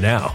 now.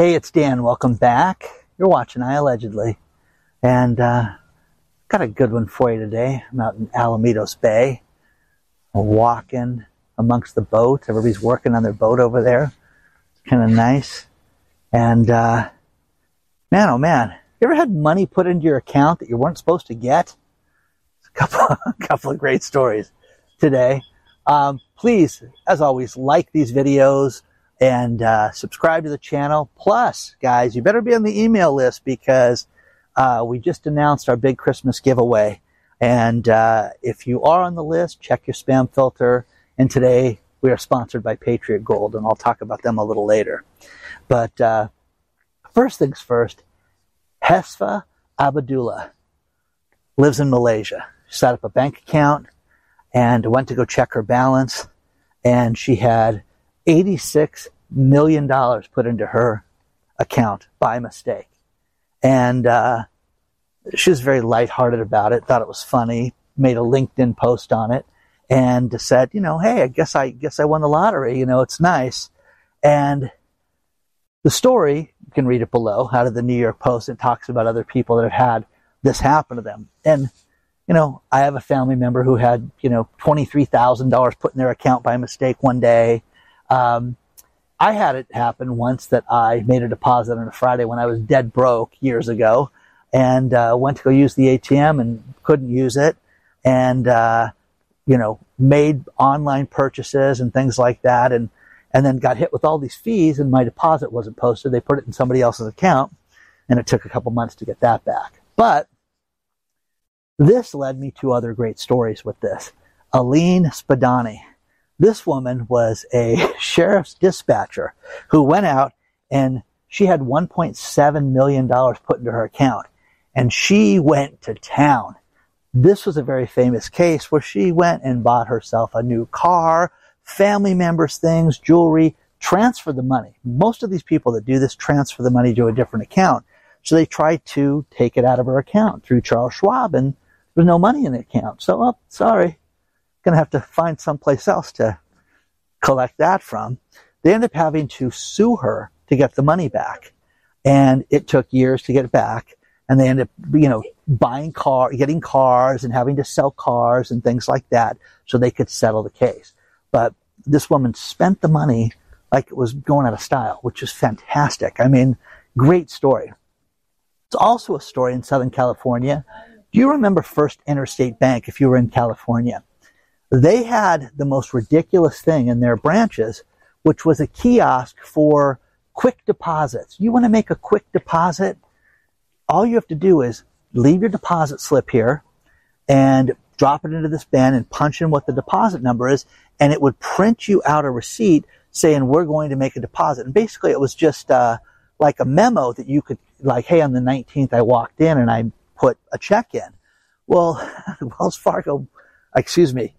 Hey, it's Dan. Welcome back. You're watching I Allegedly. And uh, got a good one for you today. I'm out in Alamitos Bay. Walking amongst the boats. Everybody's working on their boat over there. It's kind of nice. And uh, man, oh man, you ever had money put into your account that you weren't supposed to get? A couple, a couple of great stories today. Um, please, as always, like these videos and uh, subscribe to the channel. Plus, guys, you better be on the email list because uh, we just announced our big Christmas giveaway. And uh, if you are on the list, check your spam filter. And today we are sponsored by Patriot Gold, and I'll talk about them a little later. But uh, first things first, Hesfa Abdullah lives in Malaysia. She set up a bank account and went to go check her balance, and she had $86 million put into her account by mistake. And uh, she was very lighthearted about it, thought it was funny, made a LinkedIn post on it, and said, you know, hey, I guess I guess I won the lottery. You know, it's nice. And the story, you can read it below, out of the New York Post. It talks about other people that have had this happen to them. And, you know, I have a family member who had, you know, $23,000 put in their account by mistake one day. Um, I had it happen once that I made a deposit on a Friday when I was dead broke years ago and uh, went to go use the ATM and couldn't use it. And, uh, you know, made online purchases and things like that. And, and then got hit with all these fees and my deposit wasn't posted. They put it in somebody else's account and it took a couple months to get that back. But this led me to other great stories with this. Aline Spadani. This woman was a sheriff's dispatcher who went out and she had $1.7 million put into her account and she went to town. This was a very famous case where she went and bought herself a new car, family members things, jewelry, transfer the money. Most of these people that do this transfer the money to a different account. So they tried to take it out of her account through Charles Schwab and there's no money in the account. So, oh, sorry. Gonna have to find someplace else to collect that from. They end up having to sue her to get the money back. And it took years to get it back. And they end up, you know, buying car, getting cars and having to sell cars and things like that so they could settle the case. But this woman spent the money like it was going out of style, which is fantastic. I mean, great story. It's also a story in Southern California. Do you remember First Interstate Bank if you were in California? They had the most ridiculous thing in their branches, which was a kiosk for quick deposits. You want to make a quick deposit? All you have to do is leave your deposit slip here and drop it into this bin and punch in what the deposit number is, and it would print you out a receipt saying we're going to make a deposit. And basically, it was just uh, like a memo that you could like, hey, on the 19th I walked in and I put a check in. Well, Wells Fargo, excuse me,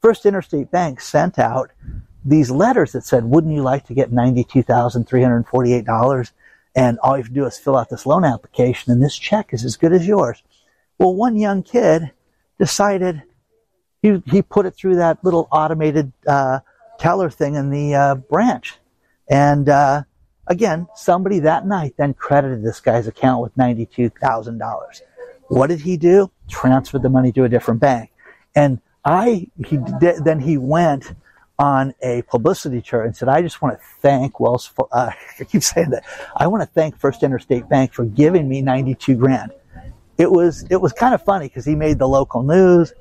First Interstate Bank sent out these letters that said, wouldn't you like to get $92,348? And all you have to do is fill out this loan application and this check is as good as yours. Well, one young kid decided he, he put it through that little automated uh, teller thing in the uh, branch. And uh, again, somebody that night then credited this guy's account with $92,000. What did he do? Transferred the money to a different bank. And I, he then he went on a publicity tour and said, I just want to thank Wells, uh, I keep saying that. I want to thank First Interstate Bank for giving me 92 grand. It was, it was kind of funny because he made the local news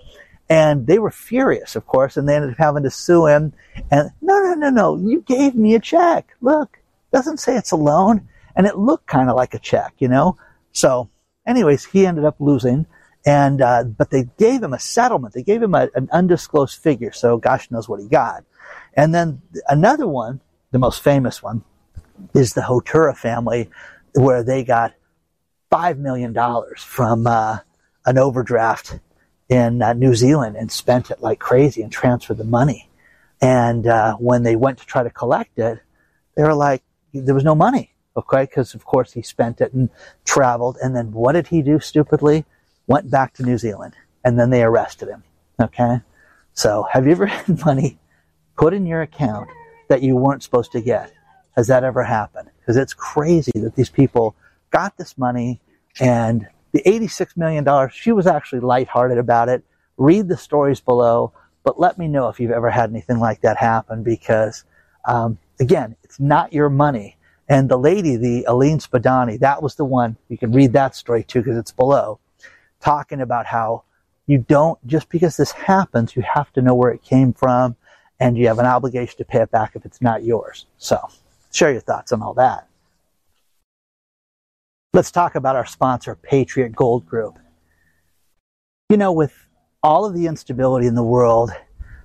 and they were furious, of course, and they ended up having to sue him. And no, no, no, no, you gave me a check. Look, doesn't say it's a loan. And it looked kind of like a check, you know? So anyways, he ended up losing. And, uh, but they gave him a settlement. They gave him a, an undisclosed figure. So gosh knows what he got. And then another one, the most famous one, is the Hotura family, where they got $5 million from uh, an overdraft in uh, New Zealand and spent it like crazy and transferred the money. And uh, when they went to try to collect it, they were like, there was no money. Okay. Because of course he spent it and traveled. And then what did he do stupidly? Went back to New Zealand and then they arrested him. Okay. So have you ever had money put in your account that you weren't supposed to get? Has that ever happened? Because it's crazy that these people got this money and the $86 million, she was actually lighthearted about it. Read the stories below, but let me know if you've ever had anything like that happen because, um, again, it's not your money. And the lady, the Aline Spadani, that was the one, you can read that story too because it's below, talking about how you don't, just because this happens, you have to know where it came from and you have an obligation to pay it back if it's not yours. So, share your thoughts on all that. Let's talk about our sponsor, Patriot Gold Group. You know, with all of the instability in the world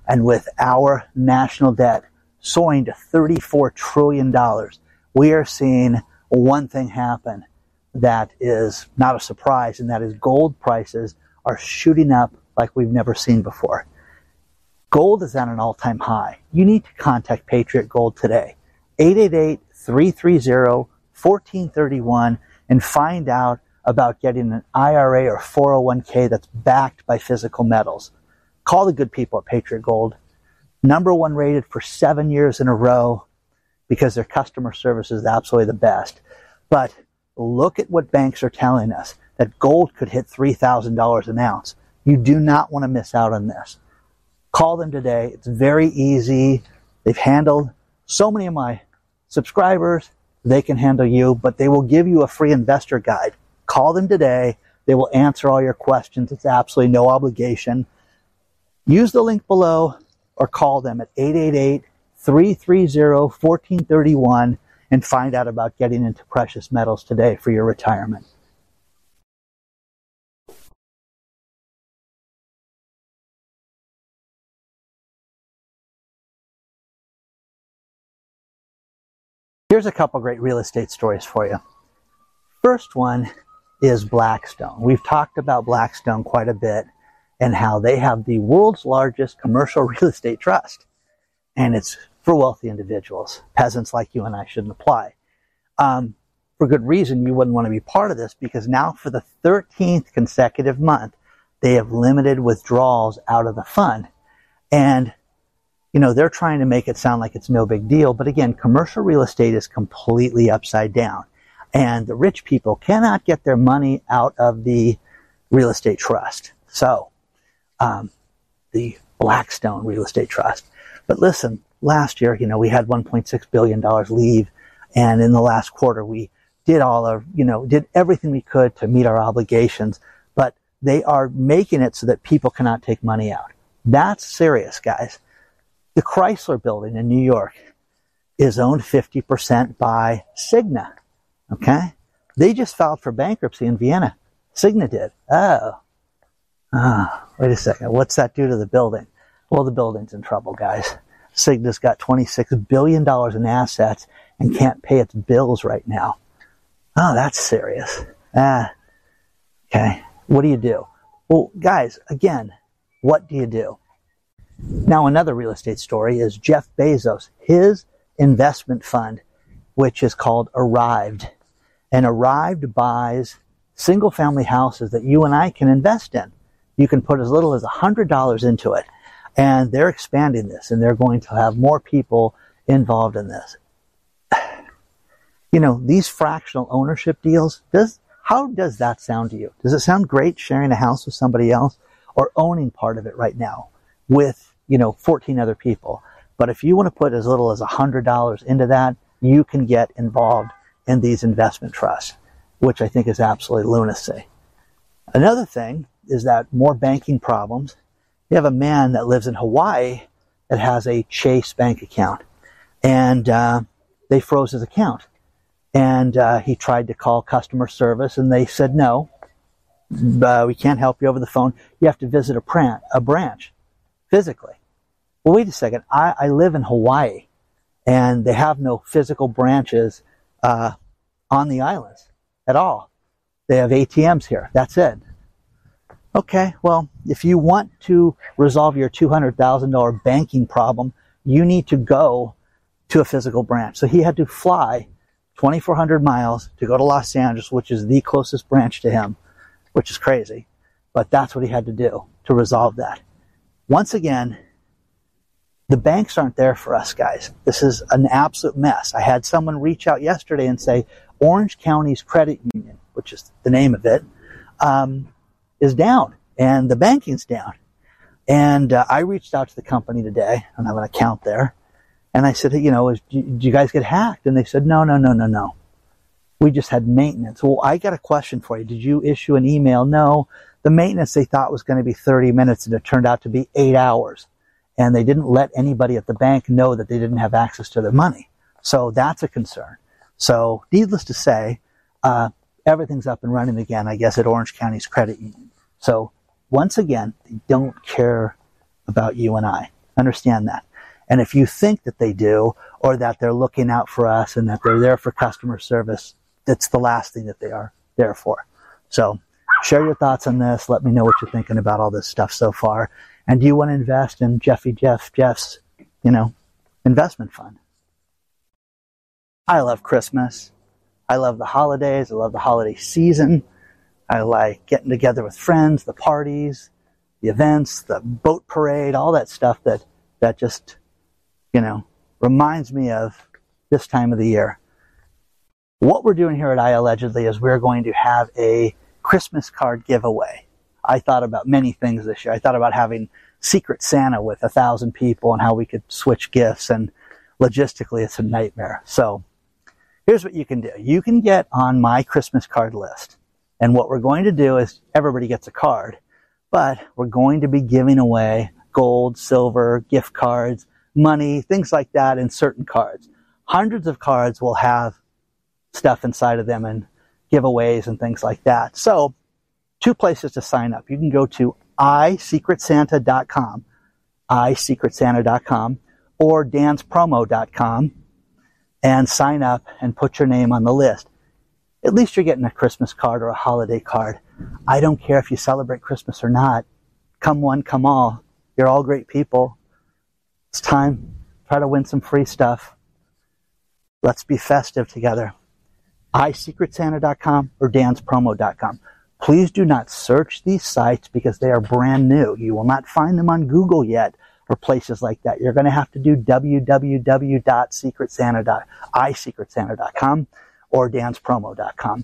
and with our national debt soaring to $34 trillion, we are seeing one thing happen that is not a surprise, and that is gold prices are shooting up like we've never seen before. Gold is at an all time high. You need to contact Patriot Gold today. 888 330 1431 and find out about getting an IRA or 401k that's backed by physical metals. Call the good people at Patriot Gold. Number one rated for seven years in a row because their customer service is absolutely the best. But look at what banks are telling us that gold could hit $3,000 an ounce. You do not want to miss out on this. Call them today. It's very easy. They've handled so many of my subscribers they can handle you, but they will give you a free investor guide. Call them today. They will answer all your questions. It's absolutely no obligation. Use the link below or call them at 888 330 1431 and find out about getting into precious metals today for your retirement. Here's a couple great real estate stories for you. First one is Blackstone. We've talked about Blackstone quite a bit and how they have the world's largest commercial real estate trust. And it's for wealthy individuals. Peasants like you and I shouldn't apply. Um, for good reason, you wouldn't want to be part of this because now for the 13th consecutive month, they have limited withdrawals out of the fund. And you know, they're trying to make it sound like it's no big deal. But again, commercial real estate is completely upside down. And the rich people cannot get their money out of the real estate trust. So, um, the Blackstone Real Estate Trust. But listen, last year, you know, we had $1.6 billion leave. And in the last quarter, we did all of, you know, did everything we could to meet our obligations. But they are making it so that people cannot take money out. That's serious, guys. The Chrysler building in New York is owned 50% by Signa. Okay? They just filed for bankruptcy in Vienna. Signa did. Oh. Ah, wait a second. What's that do to the building? Well, the building's in trouble, guys. Signa's got $26 billion in assets and can't pay its bills right now. Oh, that's serious. Ah, okay. What do you do? Well, guys, again, what do you do? Now, another real estate story is Jeff Bezos, his investment fund, which is called Arrived. And Arrived buys single family houses that you and I can invest in. You can put as little as $100 into it. And they're expanding this and they're going to have more people involved in this. You know, these fractional ownership deals, does, how does that sound to you? Does it sound great sharing a house with somebody else or owning part of it right now with you know, 14 other people. But if you want to put as little as $100 into that, you can get involved in these investment trusts, which I think is absolutely lunacy. Another thing is that more banking problems. You have a man that lives in Hawaii that has a Chase bank account, and uh, they froze his account. And uh, he tried to call customer service, and they said no. Uh, we can't help you over the phone. You have to visit a, pran- a branch physically. Well, wait a second. I, I live in Hawaii and they have no physical branches uh, on the islands at all. They have ATMs here. That's it. Okay, well, if you want to resolve your $200,000 banking problem, you need to go to a physical branch. So he had to fly 2,400 miles to go to Los Angeles, which is the closest branch to him, which is crazy. But that's what he had to do to resolve that. Once again, the banks aren't there for us, guys. This is an absolute mess. I had someone reach out yesterday and say Orange County's credit union, which is the name of it, um, is down and the banking's down. And uh, I reached out to the company today, and I have an account there, and I said, you know, is, do you guys get hacked? And they said, no, no, no, no, no. We just had maintenance. Well, I got a question for you. Did you issue an email? No. The maintenance they thought was going to be 30 minutes, and it turned out to be eight hours. And they didn't let anybody at the bank know that they didn't have access to their money. So that's a concern. So, needless to say, uh, everything's up and running again, I guess, at Orange County's credit union. So, once again, they don't care about you and I. Understand that. And if you think that they do, or that they're looking out for us and that they're there for customer service, that's the last thing that they are there for. So, share your thoughts on this. Let me know what you're thinking about all this stuff so far. And do you want to invest in Jeffy Jeff Jeff's, you know, investment fund? I love Christmas. I love the holidays. I love the holiday season. I like getting together with friends, the parties, the events, the boat parade, all that stuff that, that just, you know, reminds me of this time of the year. What we're doing here at I Allegedly is we're going to have a Christmas card giveaway. I thought about many things this year. I thought about having Secret Santa with a thousand people and how we could switch gifts and logistically it's a nightmare. So here's what you can do. You can get on my Christmas card list. And what we're going to do is everybody gets a card, but we're going to be giving away gold, silver, gift cards, money, things like that in certain cards. Hundreds of cards will have stuff inside of them and giveaways and things like that. So, two places to sign up. You can go to isecretsanta.com, isecretsanta.com, or danspromo.com and sign up and put your name on the list. At least you're getting a Christmas card or a holiday card. I don't care if you celebrate Christmas or not. Come one, come all. You're all great people. It's time. Try to win some free stuff. Let's be festive together. iSecretSanta.com or DansPromo.com. Please do not search these sites because they are brand new. You will not find them on Google yet or places like that. You're going to have to do www.secretsanta.isecretsanta.com or danspromo.com.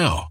now.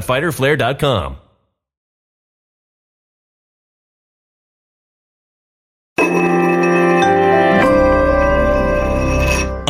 www.fighterflare.com.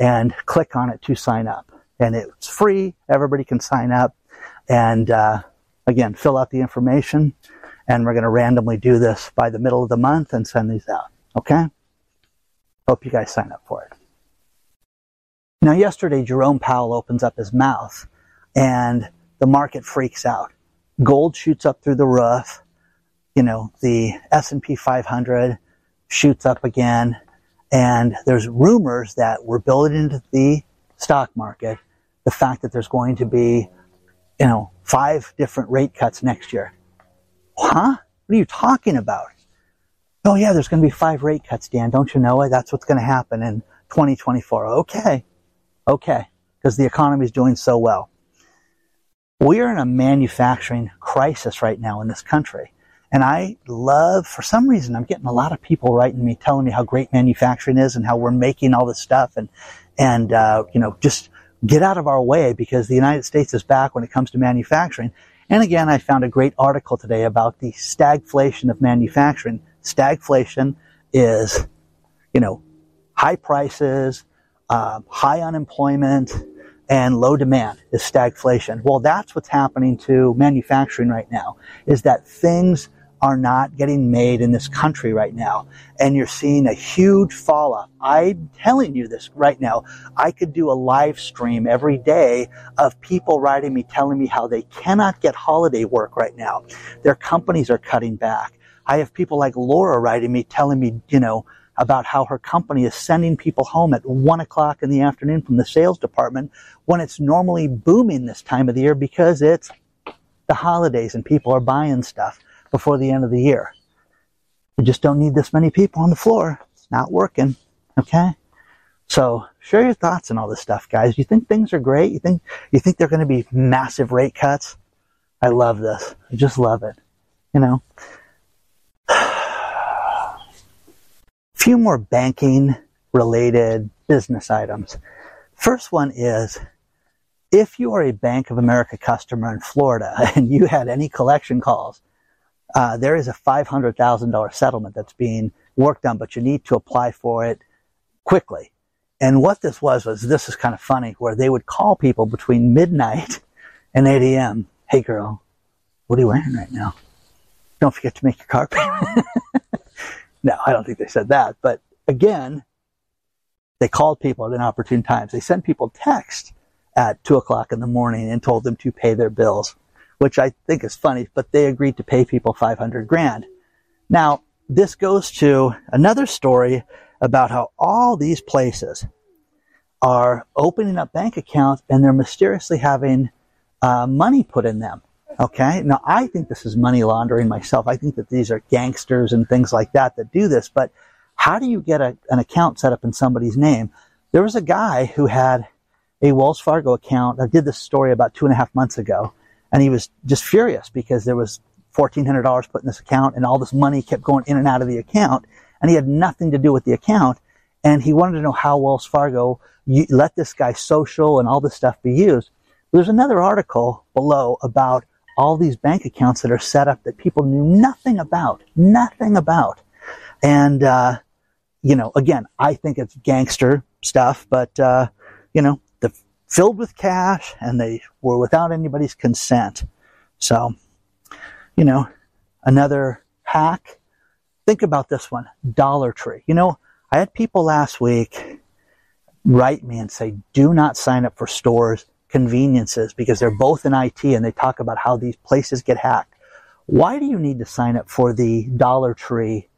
and click on it to sign up. And it's free. Everybody can sign up. And uh, again, fill out the information. And we're going to randomly do this by the middle of the month and send these out. Okay? Hope you guys sign up for it. Now, yesterday, Jerome Powell opens up his mouth and the market freaks out. Gold shoots up through the roof. You know, the S&P 500 shoots up again and there's rumors that we're building into the stock market the fact that there's going to be, you know, five different rate cuts next year. Huh? What are you talking about? Oh yeah, there's going to be five rate cuts, Dan. Don't you know it? That's what's going to happen in 2024. Okay. Okay. Because the economy is doing so well. We are in a manufacturing crisis right now in this country. And I love, for some reason, I'm getting a lot of people writing me, telling me how great manufacturing is and how we're making all this stuff and, and, uh, you know, just get out of our way because the United States is back when it comes to manufacturing. And again, I found a great article today about the stagflation of manufacturing. Stagflation is, you know, high prices, uh, high unemployment, and low demand is stagflation. Well, that's what's happening to manufacturing right now, is that things are not getting made in this country right now. And you're seeing a huge fall off. I'm telling you this right now. I could do a live stream every day of people writing me, telling me how they cannot get holiday work right now. Their companies are cutting back. I have people like Laura writing me, telling me, you know, about how her company is sending people home at one o'clock in the afternoon from the sales department when it's normally booming this time of the year because it's the holidays and people are buying stuff before the end of the year. We just don't need this many people on the floor. It's not working. Okay? So share your thoughts on all this stuff, guys. You think things are great? You think you think they're going to be massive rate cuts? I love this. I just love it. You know. A few more banking related business items. First one is if you are a Bank of America customer in Florida and you had any collection calls, uh, there is a $500,000 settlement that's being worked on, but you need to apply for it quickly. And what this was, was this is kind of funny, where they would call people between midnight and 8 a.m. Hey girl, what are you wearing right now? Don't forget to make your car payment. no, I don't think they said that. But again, they called people at inopportune times. They sent people text at two o'clock in the morning and told them to pay their bills which I think is funny, but they agreed to pay people 500 grand. Now, this goes to another story about how all these places are opening up bank accounts and they're mysteriously having uh, money put in them. Okay. Now, I think this is money laundering myself. I think that these are gangsters and things like that that do this. But how do you get a, an account set up in somebody's name? There was a guy who had a Wells Fargo account. I did this story about two and a half months ago And he was just furious because there was $1,400 put in this account and all this money kept going in and out of the account and he had nothing to do with the account. And he wanted to know how Wells Fargo let this guy social and all this stuff be used. There's another article below about all these bank accounts that are set up that people knew nothing about, nothing about. And, uh, you know, again, I think it's gangster stuff, but, uh, you know, filled with cash and they were without anybody's consent. So, you know, another hack. Think about this one, Dollar Tree. You know, I had people last week write me and say, do not sign up for stores conveniences because they're both in IT and they talk about how these places get hacked. Why do you need to sign up for the Dollar Tree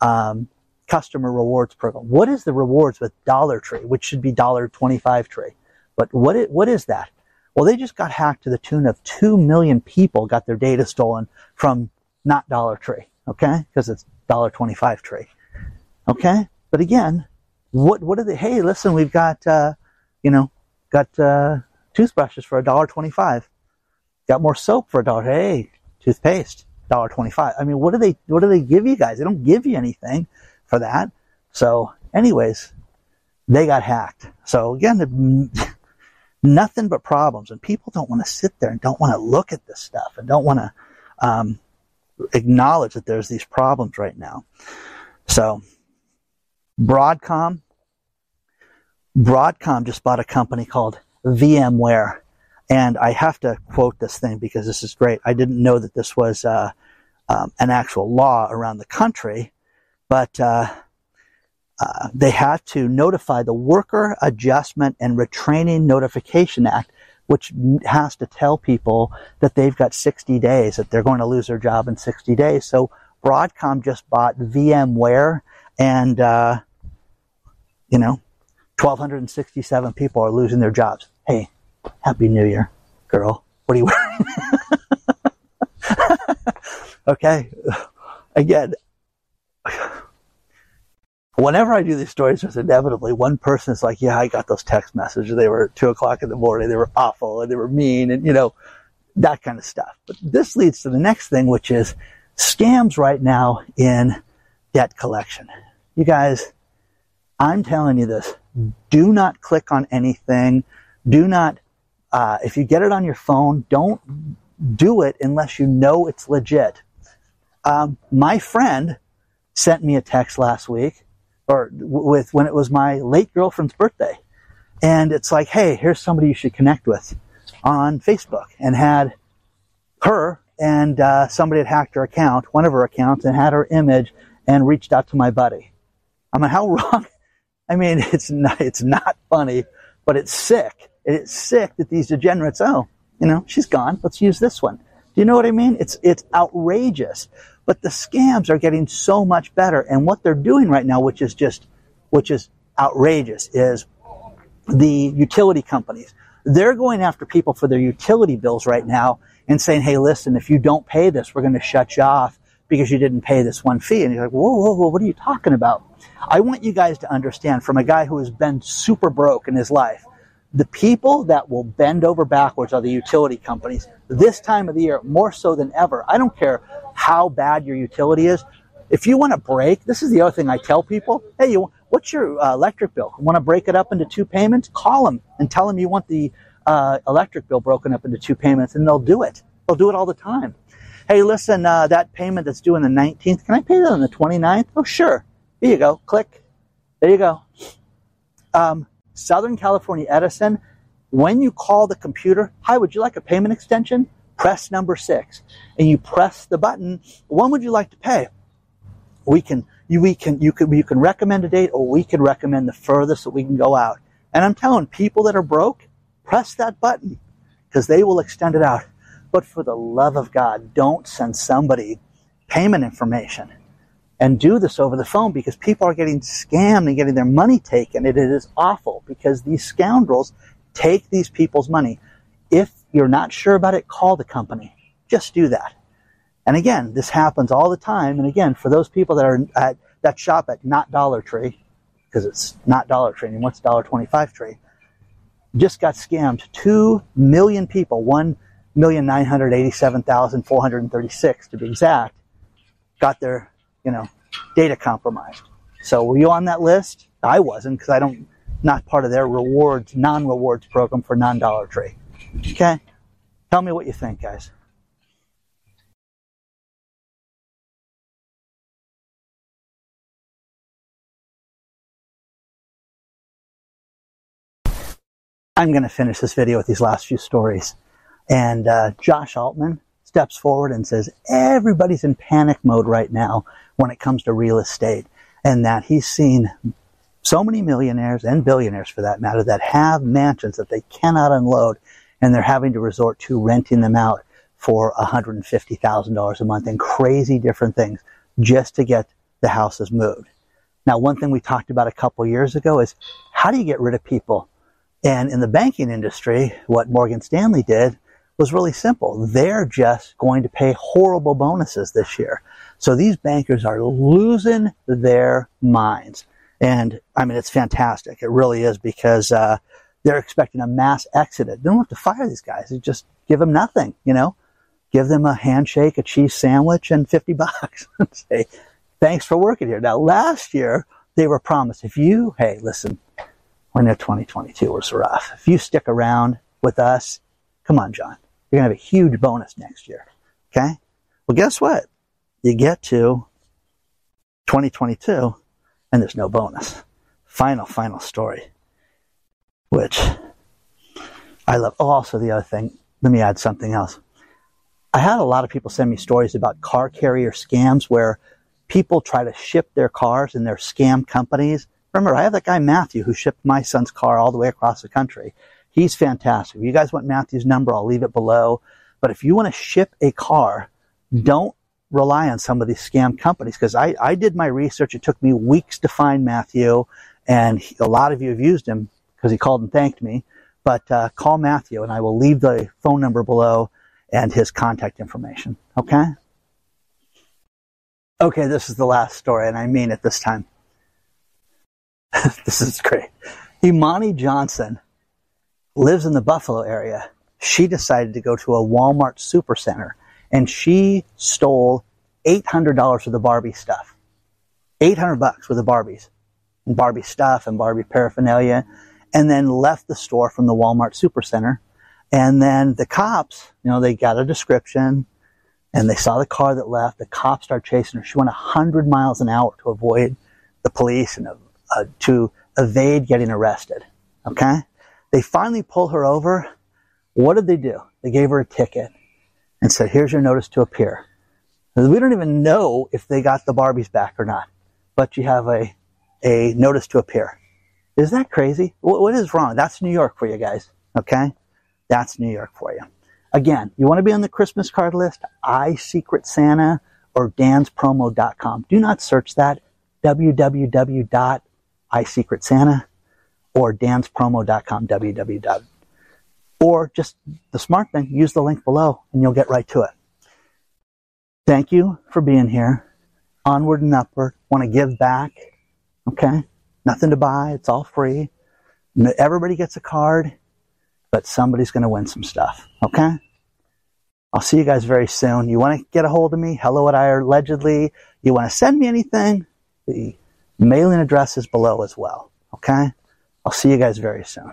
um, customer rewards program? What is the rewards with Dollar Tree, which should be Dollar Twenty Five Tree? But what is, what is that? Well, they just got hacked to the tune of two million people got their data stolen from not Dollar Tree, okay? Because it's Dollar Twenty Five Tree, okay? But again, what what are they? Hey, listen, we've got uh, you know got uh, toothbrushes for a dollar twenty-five. Got more soap for a dollar. Hey, toothpaste, dollar twenty-five. I mean, what do they what do they give you guys? They don't give you anything for that. So, anyways, they got hacked. So again, nothing but problems, and people don't want to sit there and don't want to look at this stuff and don't want to um, acknowledge that there's these problems right now. So, Broadcom. Broadcom just bought a company called VMware. And I have to quote this thing because this is great. I didn't know that this was uh, um, an actual law around the country, but uh, uh, they had to notify the Worker Adjustment and Retraining Notification Act, which has to tell people that they've got 60 days, that they're going to lose their job in 60 days. So Broadcom just bought VMware, and uh, you know, 1,267 people are losing their jobs. Hey, Happy New Year, girl. What are you wearing? okay. Again, whenever I do these stories, there's inevitably one person is like, yeah, I got those text messages. They were two o'clock in the morning. They were awful and they were mean and, you know, that kind of stuff. But this leads to the next thing, which is scams right now in debt collection. You guys, I'm telling you this. Do not click on anything. Do not, uh, if you get it on your phone, don't do it unless you know it's legit. Um, my friend sent me a text last week, or with when it was my late girlfriend's birthday, and it's like, hey, here's somebody you should connect with on Facebook, and had her and uh, somebody had hacked her account, one of her accounts, and had her image, and reached out to my buddy. I mean, how wrong I mean, it's not, it's not funny, but it's sick. It's sick that these degenerates, oh, you know, she's gone. Let's use this one. Do you know what I mean? It's, it's outrageous. But the scams are getting so much better. And what they're doing right now, which is just, which is outrageous, is the utility companies. They're going after people for their utility bills right now and saying, hey, listen, if you don't pay this, we're going to shut you off because you didn't pay this one fee. And you're like, whoa, whoa, whoa, what are you talking about? I want you guys to understand from a guy who has been super broke in his life, the people that will bend over backwards are the utility companies. This time of the year, more so than ever. I don't care how bad your utility is. If you want to break, this is the other thing I tell people. Hey, you, what's your uh, electric bill? Want to break it up into two payments? Call them and tell them you want the uh, electric bill broken up into two payments, and they'll do it. They'll do it all the time. Hey, listen, uh, that payment that's due on the 19th, can I pay that on the 29th? Oh, sure. Here you go. Click. There you go. Um, Southern California Edison, when you call the computer, hi, would you like a payment extension? Press number six. And you press the button. When would you like to pay? We can, you, we can, you can, you can recommend a date or we can recommend the furthest that we can go out. And I'm telling people that are broke, press that button because they will extend it out. But for the love of God, don't send somebody payment information and do this over the phone because people are getting scammed and getting their money taken. It is awful because these scoundrels take these people's money. If you're not sure about it, call the company. Just do that. And again, this happens all the time. And again, for those people that are at that shop at not Dollar Tree, because it's not Dollar Tree anymore, it's Dollar Twenty Five Tree, just got scammed. Two million people, one 1,987,436 to be exact, got their, you know, data compromised. So were you on that list? I wasn't because I don't, not part of their rewards, non-rewards program for non-Dollar Tree. Okay? Tell me what you think, guys. I'm going to finish this video with these last few stories. And uh, Josh Altman steps forward and says everybody's in panic mode right now when it comes to real estate, and that he's seen so many millionaires and billionaires, for that matter, that have mansions that they cannot unload, and they're having to resort to renting them out for $150,000 a month and crazy different things just to get the houses moved. Now, one thing we talked about a couple years ago is how do you get rid of people? And in the banking industry, what Morgan Stanley did was really simple. They're just going to pay horrible bonuses this year. So these bankers are losing their minds. And I mean, it's fantastic. It really is because, uh, they're expecting a mass exit. They don't have to fire these guys. They just give them nothing, you know, give them a handshake, a cheese sandwich and 50 bucks and say, thanks for working here. Now last year they were promised if you, hey, listen, we know 2022 was rough. If you stick around with us, come on, John, you're going to have a huge bonus next year. Okay. Well, guess what? You get to 2022 and there's no bonus. Final, final story, which I love. Oh, also the other thing, let me add something else. I had a lot of people send me stories about car carrier scams where people try to ship their cars and they're scam companies. Remember, I have that guy Matthew who shipped my son's car all the way across the country. He's fantastic. If you guys want Matthew's number, I'll leave it below. But if you want to ship a car, don't rely on some of these scam companies because I, I did my research. It took me weeks to find Matthew, and he, a lot of you have used him because he called and thanked me. But uh, call Matthew, and I will leave the phone number below and his contact information. Okay? Okay, this is the last story, and I mean it this time. this is great. Imani Johnson lives in the Buffalo area. She decided to go to a Walmart supercenter and she stole $800 of the Barbie stuff. 800 bucks with the Barbies and Barbie stuff and Barbie paraphernalia and then left the store from the Walmart supercenter. And then the cops, you know, they got a description and they saw the car that left. The cops started chasing her. She went 100 miles an hour to avoid the police and uh, to evade getting arrested. Okay? They finally pull her over. What did they do? They gave her a ticket and said, here's your notice to appear. We don't even know if they got the Barbies back or not, but you have a, a notice to appear. Is that crazy? what is wrong? That's New York for you guys. Okay? That's New York for you. Again, you want to be on the Christmas card list? iSecretSanta or danspromo.com. Do not search that. www.isecretsanta or danspromo.com. www or just the smart thing, use the link below and you'll get right to it. Thank you for being here. Onward and upward. Want to give back. Okay. Nothing to buy. It's all free. Everybody gets a card, but somebody's going to win some stuff. Okay. I'll see you guys very soon. You want to get a hold of me? Hello at iAllegedly. You want to send me anything? The mailing address is below as well. Okay. I'll see you guys very soon.